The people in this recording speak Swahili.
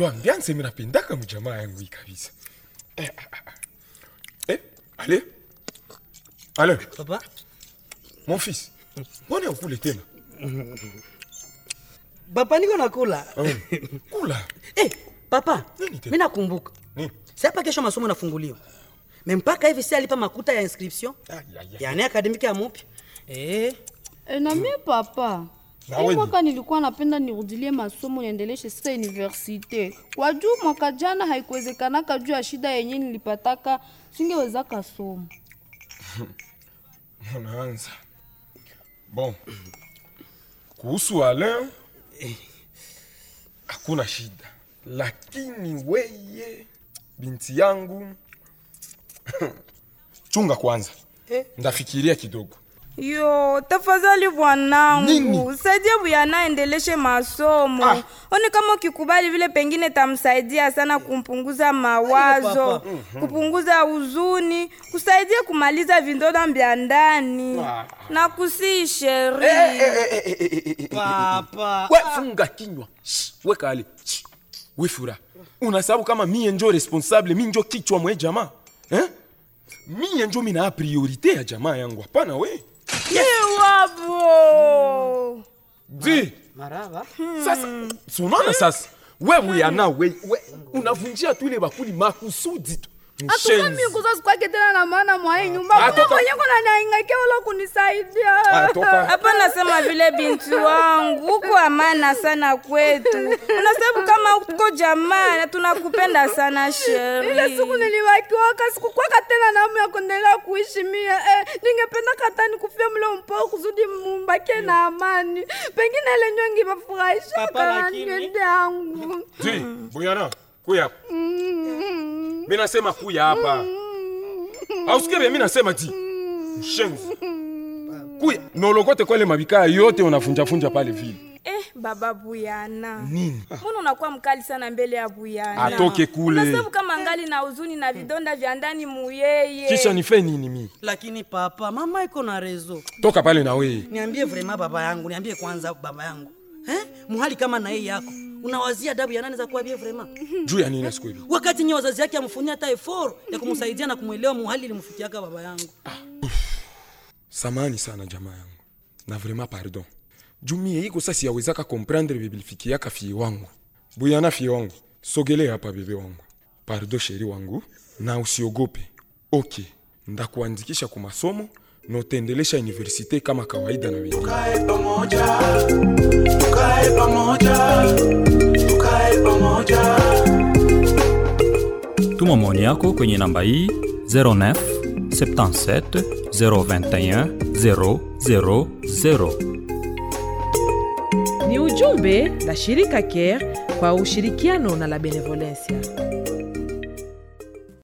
njo ambiance mi napendaka mjamaa yangu kabisa eh, ah, ah, ah. eh, ale ale Papa, mon fils mbona ukule tena papa niko nakula. kula Eh, papa, mimi nakumbuka. Si hapa kesho masomo nafunguliwa. Me mpaka hivi si alipa makuta ya inscription ya académique ya mupya. Eh, E, na mie papa? Mwaka nilikuwa napenda nirudilie masomo niendeleshe sasa universite. Kwa juu mwaka jana haikuwezekanaka juu ya shida yenye nilipataka singeweza kasoma unaanza. Bon. Kuhusu Alain hakuna shida, lakini weye binti yangu chunga kwanza, Eh. ndafikiria kidogo. Yo, tafadhali bwanangu, saidia Buyana aendeleshe masomo. Ah. Oni kama ukikubali vile, pengine tamsaidia sana kumpunguza mawazo, papa. kupunguza huzuni, kusaidia kumaliza vindoda vya ndani Ah. na kusii sheri. papa. We funga kinywa, ale Shh. we fura, unasababu kama mie njo responsable, mi njo kichwa mwe jamaa eh? Mie njo mina priorite ya jamaa yangu, hapana we Iwabo. di Maraba. sasa sunaona sasa we Buyana we, we unavunjia tu ile bakuli makusudi tu Mshenzi. kuzazikwake tena na maana mwai nyumba Kuna mwenye kuna naingaikia wala kunisaidia Hapa nasema vile binti wangu, uko amana sana kwetu. Unasababu kama uko jamaa na tunakupenda sana sheri. ile siku niliwakiwaka sikukwaka tena na ya kuendelea kuishi mie eh, ningependa kata nikufia mlo mpao kuzudi mumbake na amani pengine ile nyongi bafurahisha Papa, kana lakini- yangu Di, Buyana, kuya. Mi nasema kuya hapa. Ausikie mi nasema di. Mshenzi. Kuya, nolokote kwale mabikaa yote unafunjafunja pale vile. Eh, baba Buyana, Nini? mbona unakuwa mkali sana mbele ya Buyana? Atoke kule. Unasema kama ngali na huzuni na vidonda vya ndani muyeye. Kisha nife nini mi? Lakini papa, mama iko na rezo. Toka pale na wewe. Niambie vrema baba yangu, niambie kwanza baba yangu. Eh? Muhali kama na yeye yako. Unawazia adabu ya nani za kuambia vrema? Juu ya nini siku hivi? Wakati nyewe wazazi yake amfunia hata eforo ya kumsaidia na kumwelewa muhali ilimfikiaka baba yangu. Samani sana jamaa yangu. Na vraiment pardon. jumie iko sasa siyawezaka comprendre bibilifikiaka fie wangu. Buyana fie wangu. Sogele hapa bebe wangu. Pardon sheri wangu. Na usiogope. Okay. Ndakuandikisha kwa masomo na utaendelesha universite kama kawaida na wengine. tukae pamoja, tukae pamoja, tukae pamoja. Tuma maoni yako kwenye namba hii 09 77 021 000. Ni ujumbe la shirika CARE kwa ushirikiano na la Benevolencia.